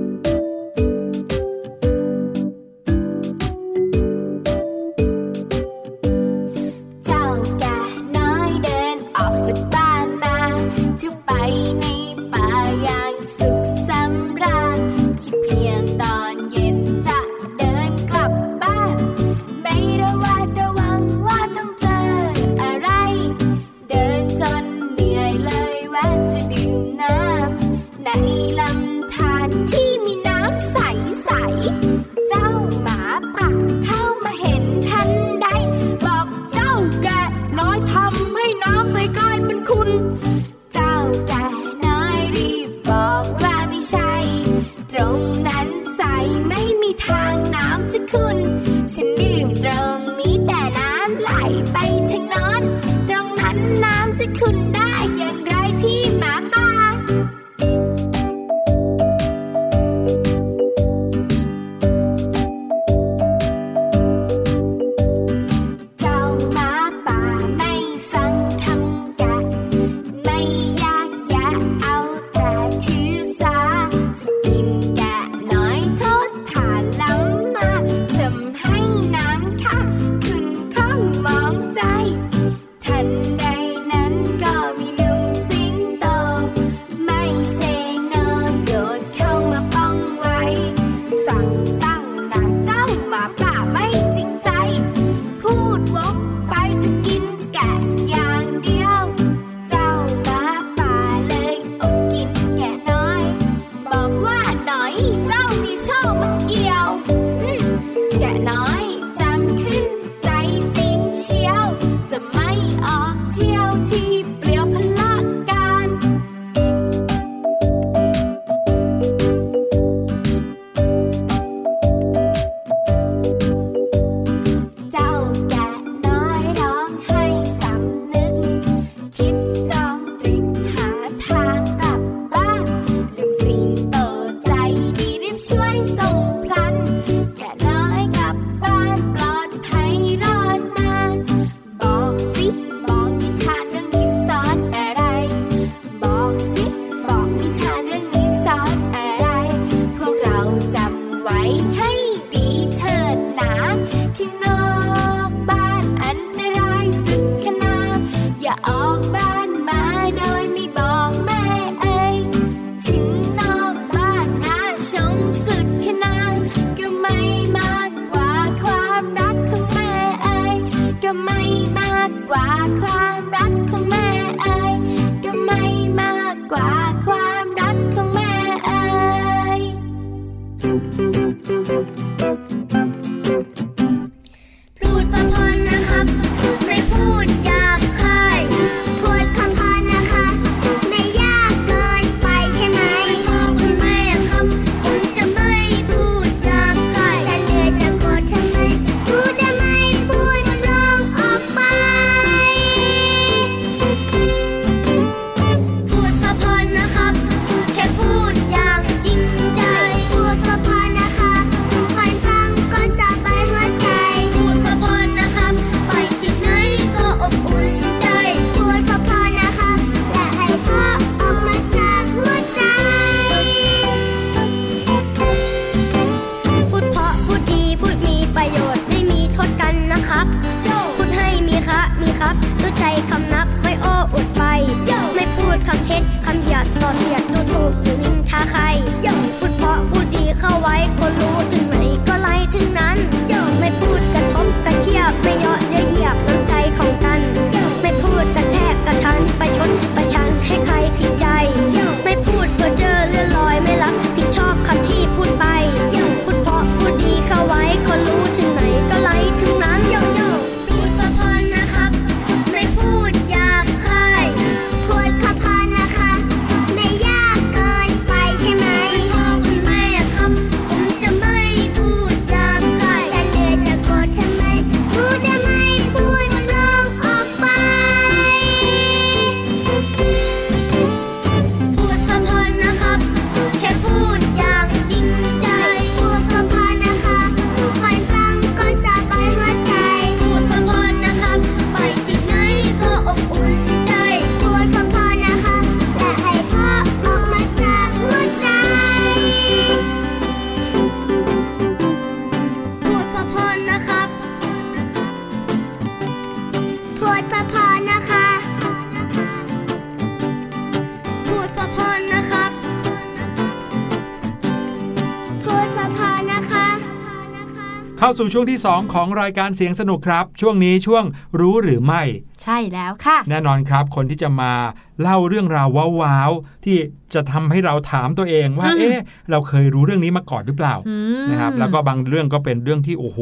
เข้าสู่ช่วงที่ 2 ของรายการเสียงสนุกครับ ช่วงนี้ช่วงรู้หรือไม่ ใช่แล้วค่ะ แน่นอนครับคนที่จะมาเล่าเรื่องราวว้าวๆที่จะทำให้เราถามตัวเองว่าอืมเอ๊ะเราเคยรู้เรื่องนี้มาก่อนหรือเปล่าอืมนะครับแล้วก็บางเรื่องก็เป็นเรื่องที่โอ้โห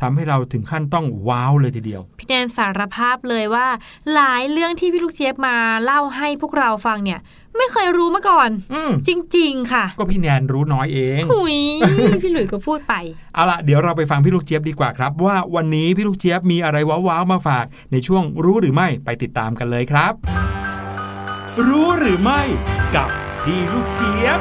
ทำให้เราถึงขั้นต้องว้าวเลยทีเดียว พี่แนนสารภาพเลยว่า หลายเรื่องที่พี่ลูกเจี๊ยบมาเล่าให้พวกเราฟังเนี่ยไม่เคยรู้มาก่อนอืมจริง ๆ ค่ะ ก็พี่แนนรู้น้อยเองหุยพี่หลุยก็พูดไปเอาล่ะเดี๋ยวเราไปฟังพี่ลูกเจี๊ยบดีกว่าครับ ว่าวันนี้พี่ลูกเจี๊ยบมีอะไรว้าวๆมาฝากในช่วงรูู้้หรือไม่ไปติดตามกันเลยครับ รู้หรือไม่กับพี่ลูกเจี๊ยบ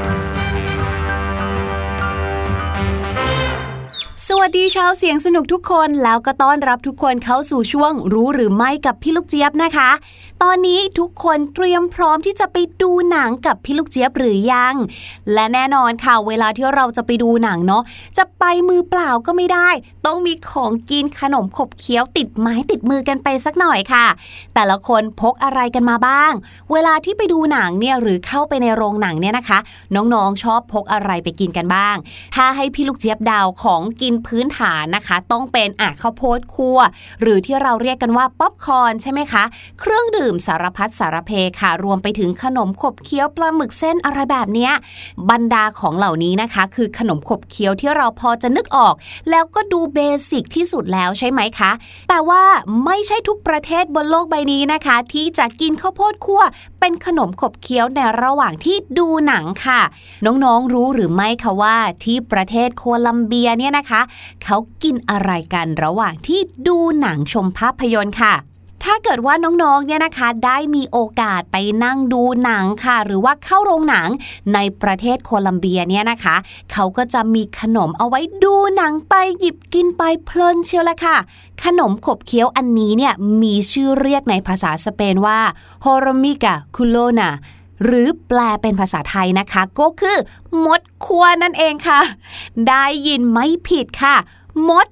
สวัสดีชาวเสียงสนุกทุกคนแล้วก็ต้อนรับทุกคนเข้าสู่ช่วงรู้หรือไม่กับพี่ลูกเจี๊ยบนะคะ ตอนนี้ทุกคนเตรียมพร้อมที่จะไปดูหนังกับพี่ลูกเจี๊ยบหรือยัง และแน่นอนค่ะเวลาที่เราจะไปดูหนังเนาะจะไปมือเปล่าก็ไม่ได้ ต้องมีของกินขนมขบเคี้ยวติดไม้ติดมือกันไปสักหน่อยค่ะ แต่ละคนพกอะไรกันมาบ้าง เวลาที่ไปดูหนังเนี่ยหรือเข้าไปในโรงหนังเนี่ยนะคะ น้องๆชอบพกอะไรไปกินกันบ้าง ถ้าให้พี่ลูกเจี๊ยบดาวของกินพื้นฐานนะคะ ต้องเป็นอะข้าวโพดคั่วหรือที่เราเรียกกันว่าป๊อปคอร์นใช่ไหมคะ เครื่องดื่มสารพัดสารเพค่ะ รวมไปถึงขนมขบเคี้ยวปลาหมึกเส้นอะไรแบบเนี้ยบรรดาของเหล่านี้นะคะ คือขนมขบเคี้ยวที่เราพอจะนึกออก แล้วก็ดู basic ที่สุดแล้วใช่ไหมคะ แต่ว่าไม่ใช่ทุกประเทศบนโลกใบนี้นะคะ ที่จะกินข้าวโพดคั่ว เป็นขนมขบเคี้ยวในระหว่างที่ดูหนังค่ะ น้องๆรู้หรือไม่คะว่าที่ประเทศโคลัมเบียเนี่ยนะคะ เขากินอะไรกันระหว่างที่ดูหนังชมภาพยนตร์ค่ะ ถ้าเกิดว่าน้องๆเนี่ยนะคะได้มีโอกาสไปนั่งดูหนังค่ะ หรือว่าเข้าโรงหนังในประเทศโคลัมเบียเนี่ยนะคะ เขาก็จะมีขนมเอาไว้ดูหนังไปหยิบกินไปเพลินเชียวละค่ะ ขนมขบเคี้ยวอันนี้เนี่ยมีชื่อเรียกในภาษาสเปนว่า h o r m i g a c u l o n a หรือแปลเป็นภาษาไทยนะคะ ก็คือ มดคั่วนั่นเองค่ะ ได้ยินไม่ผิดค่ะ มด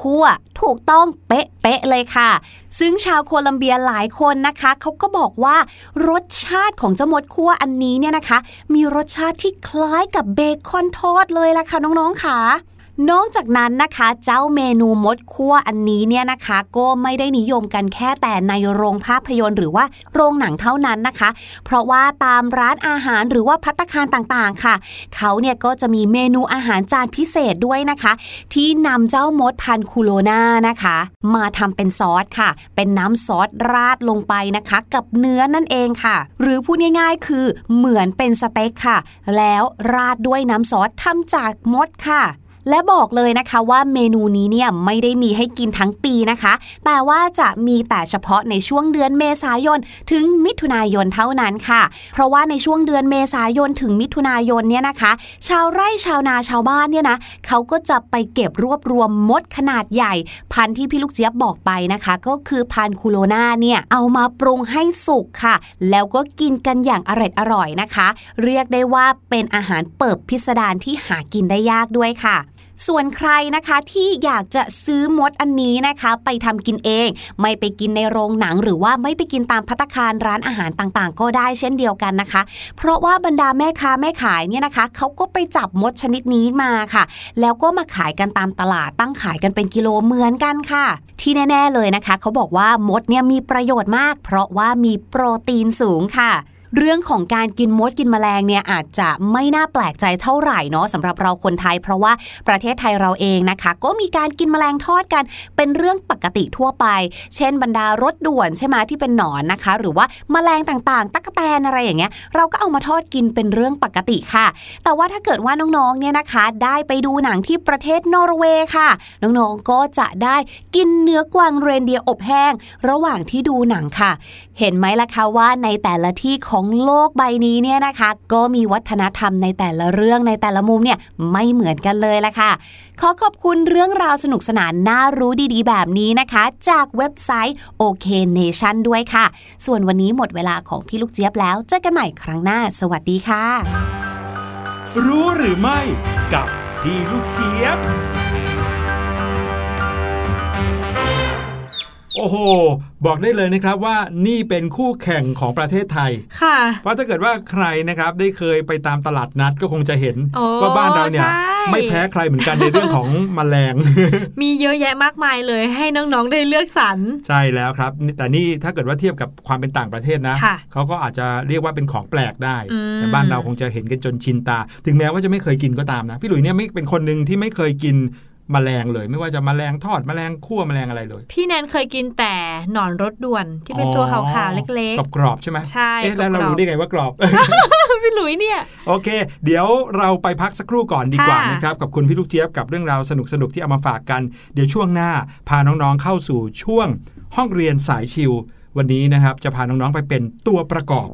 คั่วถูกต้องเป๊ะๆเลยค่ะ ซึ่งชาวโคลัมเบียหลายคนนะคะเขาก็บอกว่ารสชาติของเจ้ามดคั่วอันนี้เนี่ยนะคะ มีรสชาติที่คล้ายกับเบคอนทอดเลยล่ะค่ะน้องๆค่ะ นอกจากนั้นนะคะเจ้าเมนูมดคั่วอันนี้เนี่ยนะคะ ก็ไม่ได้นิยมกันแค่แต่ในโรงภาพยนตร์หรือว่าโรงหนังเท่านั้นนะคะ เพราะว่าตามร้านอาหารหรือว่าพัตตาคารต่างๆค่ะ เขาเนี่ยก็จะมีเมนูอาหารจานพิเศษด้วยนะคะ ที่นำเจ้ามดพันคูโลนานะคะ มาทำเป็นซอสค่ะ เป็นน้ำซอสราดลงไปนะคะ กับเนื้อนั่นเองค่ะ หรือพูดง่ายๆ คือเหมือนเป็นสเต็กค่ะ แล้วราดด้วยน้ำซอสทำจากมดค่ะ และบอกเลยนะคะว่าเมนูนี้เนี่ยไม่ได้มีให้กินทั้งปีนะคะ แต่ว่าจะมีแต่เฉพาะในช่วงเดือนเมษายน ถึงมิถุนายนเท่านั้นค่ะ เพราะว่าในช่วงเดือนเมษายนถึงมิถุนายนเนี่ยนะคะ ชาวไร่ชาวนาชาวบ้านเนี่ยนะเขาก็จะไปเก็บรวบรวมมดขนาดใหญ่ พันธุ์ที่พี่ลูกเจี๊ยบบอกไปนะคะ ก็คือพันธุ์คูโลนาเนี่ยเอามาปรุงให้สุกค่ะ แล้วก็กินกันอย่างอร่อยอร่อยนะคะ เรียกได้ว่าเป็นอาหารเปิบพิสดารที่หากินได้ยากด้วยค่ะ ส่วนใครนะคะที่อยากจะซื้อมดอันนี้นะคะ ไปทำกินเอง ไม่ไปกินในโรงหนัง หรือว่าไม่ไปกินตามพัตคารร้านอาหารต่างๆ ก็ได้เช่นเดียวกันนะคะ เพราะว่าบรรดาแม่ค้าแม่ขายเนี่ยนะคะเขาก็ไปจับมดชนิดนี้มาค่ะ แล้วก็มาขายกันตามตลาดตั้งขายกันเป็นกิโลเหมือนกันค่ะ ที่แน่ ๆเลยนะคะเขาบอกว่ามดเนี่ยมีประโยชน์มาก เพราะว่ามีโปรตีนสูงค่ะ เรื่องของการกินมดกินแมลงเนี่ยอาจจะไม่น่าแปลกใจเท่าไหร่เนาะสำหรับเราคนไทย เพราะว่าประเทศไทยเราเองนะคะ ก็มีการกินแมลงทอดกันเป็นเรื่องปกติทั่วไป เช่นบรรดารถด่วนใช่ไหมที่เป็นหนอนนะคะ หรือว่าแมลงต่างๆ ตั๊กแตนอะไรอย่างเงี้ยเราก็เอามาทอดกินเป็นเรื่องปกติค่ะ แต่ว่าถ้าเกิดว่าน้องๆเนี่ยนะคะ ได้ไปดูหนังที่ประเทศนอร์เวย์ค่ะ น้องๆก็จะได้กินเนื้อกวางเรนเดียร์อบแห้ง ระหว่างที่ดูหนังค่ะเห็นไหมล่ะคะว่าในแต่ละที่ของโลกใบนี้เนี่ยนะคะ ก็มีวัฒนธรรมในแต่ละเรื่องในแต่ละมุมเนี่ยไม่เหมือนกันเลยล่ะค่ะ ขอขอบคุณเรื่องราวสนุกสนานน่ารู้ดีๆ แบบนี้นะคะ จากเว็บไซต์ OK Nation ด้วยค่ะ ส่วนวันนี้หมดเวลาของพี่ลูกเจี๊ยบแล้ว เจอกันใหม่ครั้งหน้า สวัสดีค่ะ รู้หรือไม่กับพี่ลูกเจี๊ยบ โอ้โห บอกได้เลยนะครับว่านี่เป็นคู่แข่งของประเทศไทย ค่ะ เพราะถ้าเกิดว่าใครนะครับได้เคยไปตามตลาดนัดก็คงจะเห็นโอ้ว่าบ้านเราเนี่ยใช่ไม่แพ้ใครเหมือนกันในเรื่องของแมลง มีเยอะแยะมากมายเลยให้น้องๆได้เลือกสรร ใช่แล้วครับนี่แต่นี่ถ้าเกิดว่าเทียบกับความเป็นต่างประเทศนะค่ะเขาก็อาจจะเรียกว่าเป็นของแปลกได้อืมแต่บ้านเราคงจะเห็นกันจนชินตา ถึงแม้ว่าจะไม่เคยกินก็ตามนะ พี่หลุยเนี่ยไม่เป็นคนหนึ่งที่ไม่เคยกิน แมลงเลย ไม่ว่าจะแมลงทอดแมลงคั่วแมลงอะไรเลย พี่แนนเคยกินแต่หนอนรถด่วนที่เป็นตัวขาวๆเล็กกรอบๆใช่ไหมๆใช่เอ๊ะแล้วเรากอบๆรู้ได้ไงว่ากรอบพี่หลุยเนี่ย โอเค เดี๋ยวเราไปพักสักครู่ก่อนดีกว่าค่ะนะครับกับคุณพี่ลูกเจี๊ยบกับเรื่องราวสนุกๆที่เอามาฝากกัน เดี๋ยวช่วงหน้า พาน้องๆเข้าสู่ช่วงห้องเรียนสายชิววันนี้นะครับจะพาน้องๆไปเป็นตัวประกอบ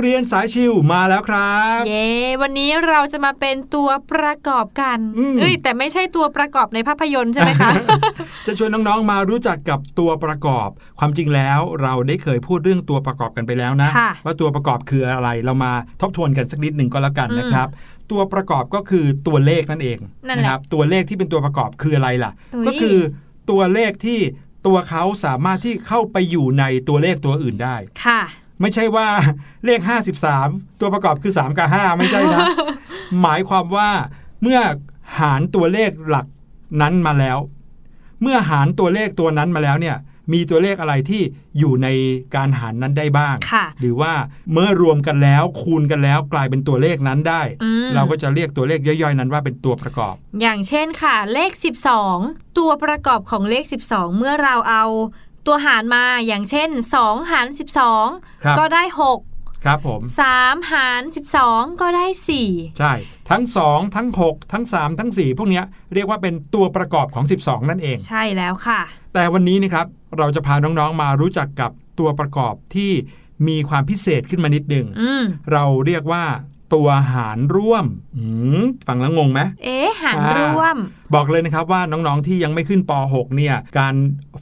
เรียนสายชิวมาแล้วครับ เย้ วันนี้เราจะมาเป็นตัวประกอบกันอืมเอ้ยแต่ไม่ใช่ตัวประกอบในภาพยนตร์ใช่ไหมคะ จะชวนน้องๆมารู้จักกับตัวประกอบ ความจริงแล้วเราได้เคยพูดเรื่องตัวประกอบกันไปแล้วนะค่ะว่าตัวประกอบคืออะไรเรามาทบทวนกันสักนิดหนึ่งก็แล้วกันอืมนะครับตัวประกอบก็คือตัวเลขนั่นเองนั่นแหละนะครับตัวเลขที่เป็นตัวประกอบคืออะไรล่ะอุ๊ยก็คือตัวเลขที่ตัวเขาสามารถที่เข้าไปอยู่ในตัวเลขตัวอื่นได้ค่ะ ไม่ใช่ว่าเลข 53 ตัวประกอบคือ 3 กับ 5 ไม่ใช่นะ หมายความว่าเมื่อหารตัวเลขหลักนั้นมาแล้ว เมื่อหารตัวเลขตัวนั้นมาแล้วเนี่ยมีตัวเลขอะไรที่อยู่ในการหารนั้นได้บ้างค่ะหรือว่าเมื่อรวมกันแล้วคูณกันแล้วกลายเป็นตัวเลขนั้นได้อืมเราก็จะเรียกตัวเลขย่อยๆ นั้นว่าเป็นตัวประกอบ อย่างเช่นค่ะ เลข 12 ตัวประกอบของเลข 12 เมื่อเราเอา ตัวหารมาอย่างเช่น 2 หารครับ12 ก็ได้ครับผม6 3หาร 12 ก็ได้ 4 ใช่ ทั้ง 2 ทั้ง 6 ทั้ง 3 ทั้ง 4 พวกเนี้ยเรียกว่าเป็นตัวประกอบของ 12 นั่นเอง ใช่แล้วค่ะ แต่วันนี้นะครับเราจะพาน้องๆมารู้จักกับตัวประกอบที่มีความพิเศษขึ้นมานิดหนึ่งอืมเราเรียกว่า ตัวหารร่วมอืมฟังแล้วงงไหมเอ๊ะหารอ่าร่วม บอกเลยนะครับว่าน้องๆที่ยังไม่ขึ้นป .6 เนี่ย การ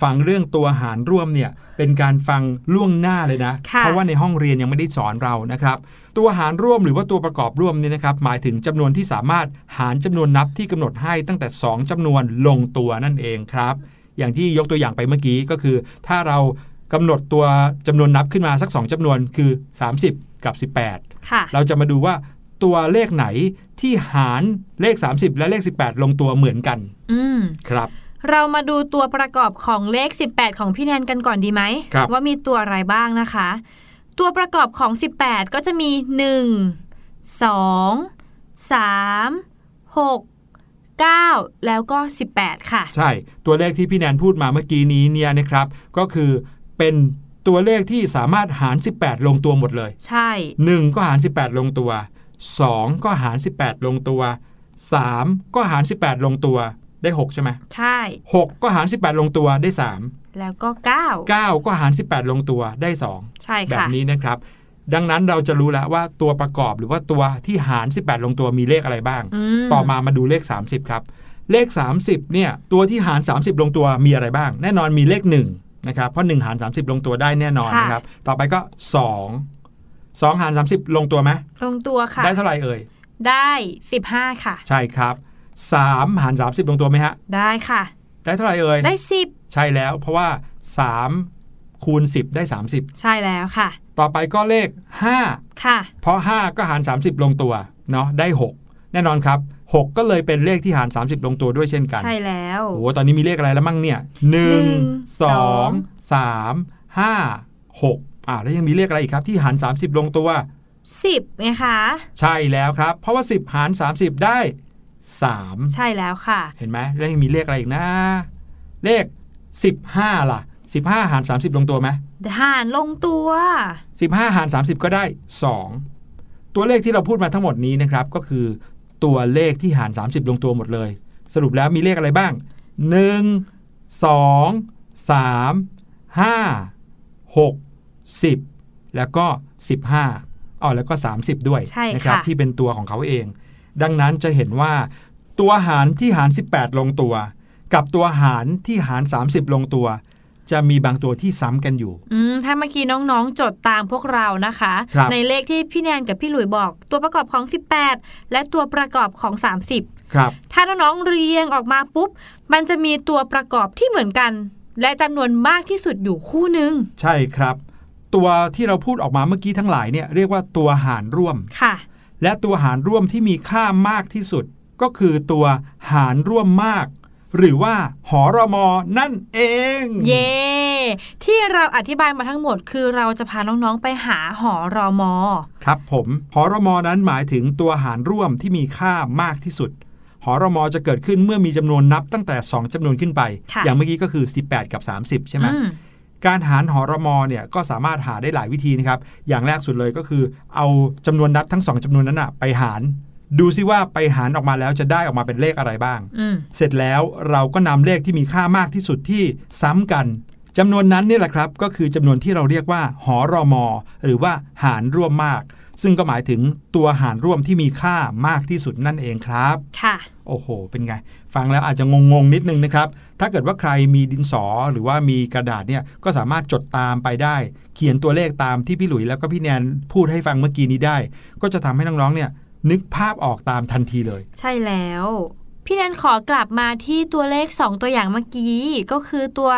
ฟังเรื่องตัวหารร่วมเนี่ยเป็นการฟังล่วงหน้าเลยนะค่ะเพราะว่าในห้องเรียนยังไม่ได้สอนเรานะครับ ตัวหารร่วมหรือว่าตัวประกอบร่วมเนี่ยนะครับ หมายถึงจำนวนที่สามารถหารจำนวนนับที่กำหนดให้ตั้งแต่ 2จำนวนลงตัวนั่นเองครับ อย่างที่ยกตัวอย่างไปเมื่อกี้ก็คือ ถ้าเรากำหนดตัวจำนวนนับขึ้นมาสัก 2จำนวนคือ 30 กับ 18ค่ะ เราจะมาดูว่าตัวเลขไหนที่หารเลข 30 และเลข 18 ลงตัวเหมือนกัน อืมครับ เรามาดูตัวประกอบของเลข 18 ของพี่แนนกันก่อนดีไหมครับว่ามีตัวอะไรบ้างนะคะ ตัวประกอบของ 18 ก็จะมี 1 2 3 6 9 แล้วก็ 18 ค่ะ ใช่ ตัวเลขที่พี่แนนพูดมาเมื่อกี้นี้เนี่ยนะครับ ก็คือเป็น ตัวเลขที่สามารถหาร 18 ลงตัวหมดเลย ใช่ 1 ก็หาร 18 ลงตัว 2 ก็หาร 18 ลงตัว 3 ก็หาร 18 ลงตัวได้ 6 ใช่ไหมใช่ 6 ก็หาร 18 ลงตัวได้ 3 แล้วก็ 9 9 ก็หาร 18 ลงตัวได้ 2 ใช่แบบค่ะนี้นะครับ ดังนั้นเราจะรู้แล้วว่าตัวประกอบหรือว่าตัวที่หาร 18 ลงตัวมีเลขอะไรบ้างอืมต่อมามาดูเลข 30 ครับ เลข 30เนี่ยตัวที่หาร 30 ลงตัวมีอะไรบ้าง แน่นอนมีเลข 1 นะครับเพราะ1หาร 30 ลงตัวได้แน่นอนค่ะนะครับ ต่อไปก็ 2 2 หาร 30 ลงตัวไหมลงตัวค่ะ ได้เท่าไหร่เอ่ย ได้ 15 ค่ะ ใช่ครับ 3 หาร 30 ลงตัวไหมฮะ ได้ค่ะ ได้เท่าไหร่เอ่ย ได้ใช่แล้ว เพราะว่า 3 คูณ 10 ได้10ใช่แล้วค่ะ30ต่อไปก็เลข 5 ค่ะ เพราะ 5 ก็หาร 30 ลงตัวเนาะได้ 6 แน่นอนครับ 6 ก็เลยเป็นเลขที่หาร 30 ลงตัวด้วยเช่นกัน ใช่แล้ว โอ้โหตอนนี้มีเลขอะไรแล้วมั่งเนี่ยหนึ่ง1 2 3 5 6อ่าแล้วยังมีเลขอะไรอีกครับที่หาร 30 ลงตัว 10ไงคะใช่แล้วครับ เพราะว่า 10 หาร 30 ได้ 3 ใช่แล้วค่ะ เห็นไหมแล้วยังมีเลขอะไรอีกนะ เลข 15 ล่ะ 15 หาร 30 ลงตัวไหมหารลงตัว 15 หาร 30 ก็ได้ 2 ตัวเลขที่เราพูดมาทั้งหมดนี้นะครับ ก็คือ ตัวเลขที่หาร 30 ลงตัวหมดเลย สรุปแล้วมีเลขอะไรบ้าง 1 2 3 5 6 10 แล้วก็ 15อ๋อแล้วก็ 30 ด้วยใช่นะครัค่ะที่เป็นตัวของเขาเอง ดังนั้นจะเห็นว่า ตัวหารที่หาร 18 ลงตัว กับตัวหารที่หาร 30 ลงตัว จะมีบางตัวที่ซ้ำกันอยู่ อืมถ้าเมื่อกี้น้องๆ จดตามพวกเรานะคะครับในเลขที่พี่แนนกับพี่หลุยบอก ตัวประกอบของ 18 และตัวประกอบของ 30 ครับ ถ้าน้องๆเรียงออกมาปุ๊บ มันจะมีตัวประกอบที่เหมือนกัน และจำนวนมากที่สุดอยู่คู่หนึ่งใช่ครับ ตัวที่เราพูดออกมาเมื่อกี้ทั้งหลายเนี่ยเรียกว่าตัวหารร่วมค่ะ และตัวหารร่วมที่มีค่ามากที่สุด ก็คือตัวหารร่วมมาก หรือว่าหอรมอนั่นเอง เย่ที่เราอธิบายมาทั้งหมด คือเราจะพาน้องๆไปหาหอรอมอ ครับผมหอรมอนั้นหมายถึงตัวหารร่วมที่มีค่ามากที่สุดหอรมอจะเกิดขึ้นเมื่อมีจำนวนนับตั้งแต่ 2จำนวนขึ้นไปค่ะอย่างเมื่อกี้ก็คือ 18 กับ 30 ใช่ไหมอืมการหารหอรมอเนี่ยก็สามารถหาได้หลายวิธีนะครับ อย่างแรกสุดเลยก็คือ เอาจำนวนนับทั้งสองจำนวนนั้นอะไปหาร ดูซิว่าไปหารออกมาแล้วจะได้ออกมาเป็นเลขอะไรบ้างอืมเสร็จแล้วเราก็นำเลขที่มีค่ามากที่สุดที่ซ้ำกันจำนวนนั้นนี่แหละครับก็คือจำนวนที่เราเรียกว่า หอรอมอ หรือว่าหารร่วมมาก ซึ่งก็หมายถึงตัวหารร่วมที่มีค่ามากที่สุดนั่นเองครับ ค่ะ โอ้โห เป็นไง ฟังแล้วอาจจะงงๆนิดนึงนะครับ ถ้าเกิดว่าใครมีดินสอหรือว่ามีกระดาษเนี่ยก็สามารถจดตามไปได้ เขียนตัวเลขตามที่พี่หลุยแล้วก็พี่แนนพูดให้ฟังเมื่อกี้นี้ได้ ก็จะทำให้น้องๆเนี่ย นึกภาพออกตามทันทีเลย ใช่แล้ว พี่แนนขอกลับมาที่ตัวเลข 2 ตัวอย่างเมื่อกี้ ก็คือตัว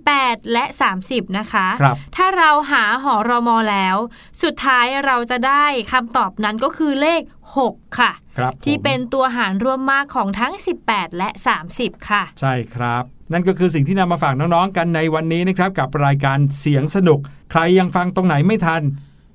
18 และ 30 นะคะครับถ้าเราหาหอรอมอแล้ว สุดท้ายเราจะได้คำตอบนั้นก็คือเลข 6 ค่ะครับที่ผมเป็นตัวหารร่วมมากของทั้ง 18 และ 30 ค่ะ ใช่ครับนั่นก็คือสิ่งที่นำมาฝากน้องๆ กันในวันนี้นะครับ กับรายการเสียงสนุก ใครยังฟังตรงไหนไม่ทัน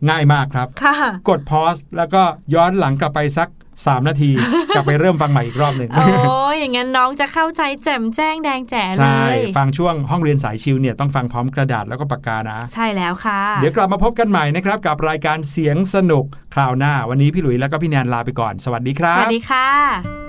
ง่ายมากครับค่ะกดพอสแล้วก็ย้อนหลังกลับไปสัก 3 นาที กลับไปเริ่มฟังใหม่อีกรอบหนึ่งโอ้ยอย่างงั้นน้องจะเข้าใจแจ่มแจ้งแดงแจ๋เลใช่ยฟังช่วงห้องเรียนสายชิวเนี่ยต้องฟังพร้อมกระดาษแล้วก็ปากกานะ ใช่แล้วค่ะ เดี๋ยวกลับมาพบกันใหม่นะครับ กับรายการเสียงสนุกคราวหน้า วันนี้พี่หลุยแล้วก็พี่แนนลาไปก่อน สวัสดีครัสบวัสดีค่ะ